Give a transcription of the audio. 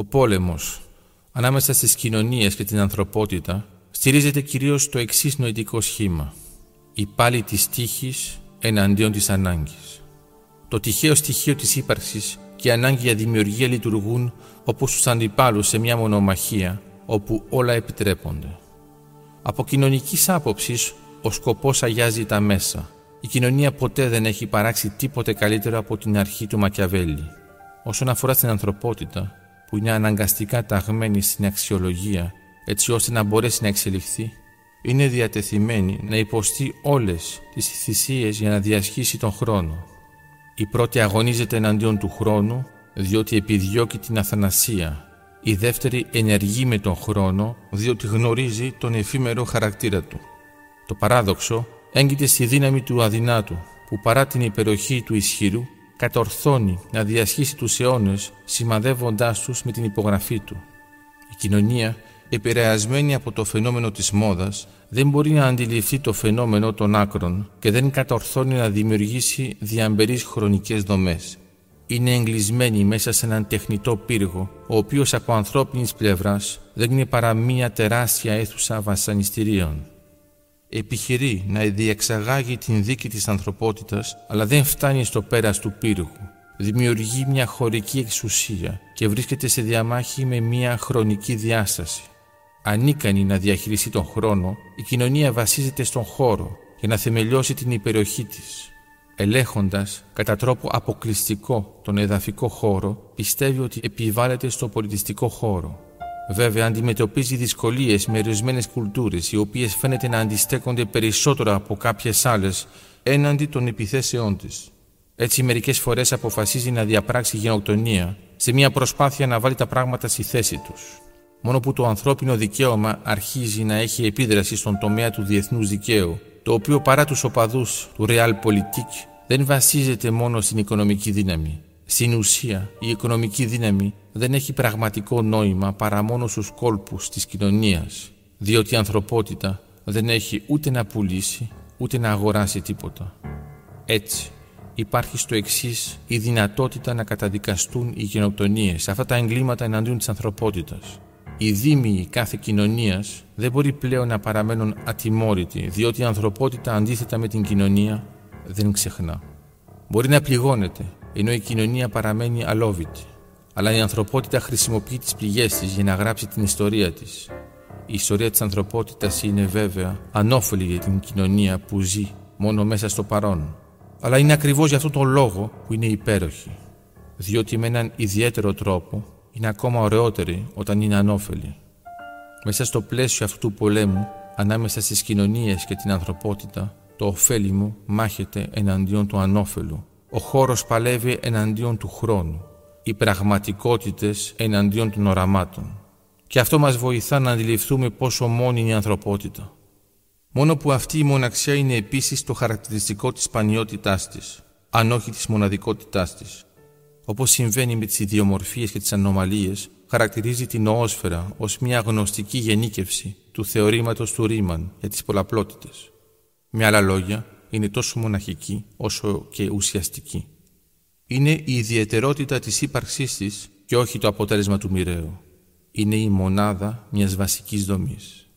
Ο πόλεμος ανάμεσα στις κοινωνίες και την ανθρωπότητα στηρίζεται κυρίως στο εξής νοητικό σχήμα. Η πάλη της τύχης εναντίον της ανάγκης. Το τυχαίο στοιχείο της ύπαρξης και η ανάγκη για δημιουργία λειτουργούν όπως τους αντιπάλους σε μια μονομαχία όπου όλα επιτρέπονται. Από κοινωνικής άποψης, ο σκοπός αγιάζει τα μέσα. Η κοινωνία ποτέ δεν έχει παράξει τίποτε καλύτερο από την αρχή του Μακιαβέλη. Όσον αφορά στην ανθρωπότητα, που είναι αναγκαστικά ταγμένη στην αξιολογία έτσι ώστε να μπορέσει να εξελιχθεί, είναι διατεθειμένη να υποστεί όλες τις θυσίες για να διασχίσει τον χρόνο. Η πρώτη αγωνίζεται εναντίον του χρόνου διότι επιδιώκει την αθανασία. Η δεύτερη ενεργεί με τον χρόνο διότι γνωρίζει τον εφήμερο χαρακτήρα του. Το παράδοξο έγκυται στη δύναμη του αδυνάτου που παρά την υπεροχή του ισχυρού κατορθώνει να διασχίσει τους αιώνες σημαδεύοντάς τους με την υπογραφή του. Η κοινωνία, επηρεασμένη από το φαινόμενο της μόδας, δεν μπορεί να αντιληφθεί το φαινόμενο των άκρων και δεν κατορθώνει να δημιουργήσει διαμπερείς χρονικές δομές. Είναι εγκλεισμένη μέσα σε έναν τεχνητό πύργο, ο οποίος από ανθρώπινης πλευράς δεν είναι παρά μία τεράστια αίθουσα βασανιστήριων επιχειρεί να διεξαγάγει την δίκη της ανθρωπότητας, αλλά δεν φτάνει στο πέρας του πύργου. Δημιουργεί μια χωρική εξουσία και βρίσκεται σε διαμάχη με μια χρονική διάσταση. Ανίκανη να διαχειριστεί τον χρόνο, η κοινωνία βασίζεται στον χώρο για να θεμελιώσει την υπεροχή της. Ελέγχοντας κατά τρόπο αποκλειστικό τον εδαφικό χώρο, πιστεύει ότι επιβάλλεται στο πολιτιστικό χώρο. Βέβαια, αντιμετωπίζει δυσκολίες με ορισμένες κουλτούρες, οι οποίες φαίνεται να αντιστέκονται περισσότερο από κάποιες άλλες έναντι των επιθέσεών της. Έτσι, μερικές φορές αποφασίζει να διαπράξει γενοκτονία σε μια προσπάθεια να βάλει τα πράγματα στη θέση τους. Μόνο που το ανθρώπινο δικαίωμα αρχίζει να έχει επίδραση στον τομέα του διεθνούς δικαίου, το οποίο παρά τους οπαδούς του Realpolitik δεν βασίζεται μόνο στην οικονομική δύναμη, στην ουσία, η οικονομική δύναμη δεν έχει πραγματικό νόημα παρά μόνο στους κόλπους της κοινωνίας, διότι η ανθρωπότητα δεν έχει ούτε να πουλήσει, ούτε να αγοράσει τίποτα. Έτσι, υπάρχει στο εξής η δυνατότητα να καταδικαστούν οι γενοκτονίες, αυτά τα εγκλήματα εναντίον της ανθρωπότητας. Οι δήμοι κάθε κοινωνίας δεν μπορεί πλέον να παραμένουν ατιμόρυτοι, διότι η ανθρωπότητα αντίθετα με την κοινωνία δεν ξεχνά. Μπορεί να πληγώνεται, ενώ η κοινωνία παραμένει αλόβητη. Αλλά η ανθρωπότητα χρησιμοποιεί τις πληγές της για να γράψει την ιστορία της. Η ιστορία της ανθρωπότητας είναι βέβαια ανώφελη για την κοινωνία που ζει μόνο μέσα στο παρόν. Αλλά είναι ακριβώς για αυτόν τον λόγο που είναι υπέροχη. Διότι με έναν ιδιαίτερο τρόπο είναι ακόμα ωραιότερη όταν είναι ανώφελη. Μέσα στο πλαίσιο αυτού του πολέμου, ανάμεσα στις κοινωνίες και την ανθρωπότητα, το ωφέλιμο μάχεται εναντίον του ανώφελου ο χώρος παλεύει εναντίον του χρόνου, οι πραγματικότητες εναντίον των οραμάτων. Και αυτό μας βοηθά να αντιληφθούμε πόσο μόνη είναι η ανθρωπότητα. Μόνο που αυτή η μοναξιά είναι επίσης το χαρακτηριστικό της σπανιότητάς της, αν όχι της μοναδικότητάς της. Όπως συμβαίνει με τις ιδιομορφίες και τις ανομαλίες, χαρακτηρίζει την οόσφαιρα ως μια γνωστική γενίκευση του θεωρήματος του Ρήμαν για τις πολλαπλότητες. Με άλλα λόγια, είναι τόσο μοναχική όσο και ουσιαστική. Είναι η ιδιαιτερότητα της ύπαρξής της και όχι το αποτέλεσμα του μοιραίου. Είναι η μονάδα μιας βασικής δομής.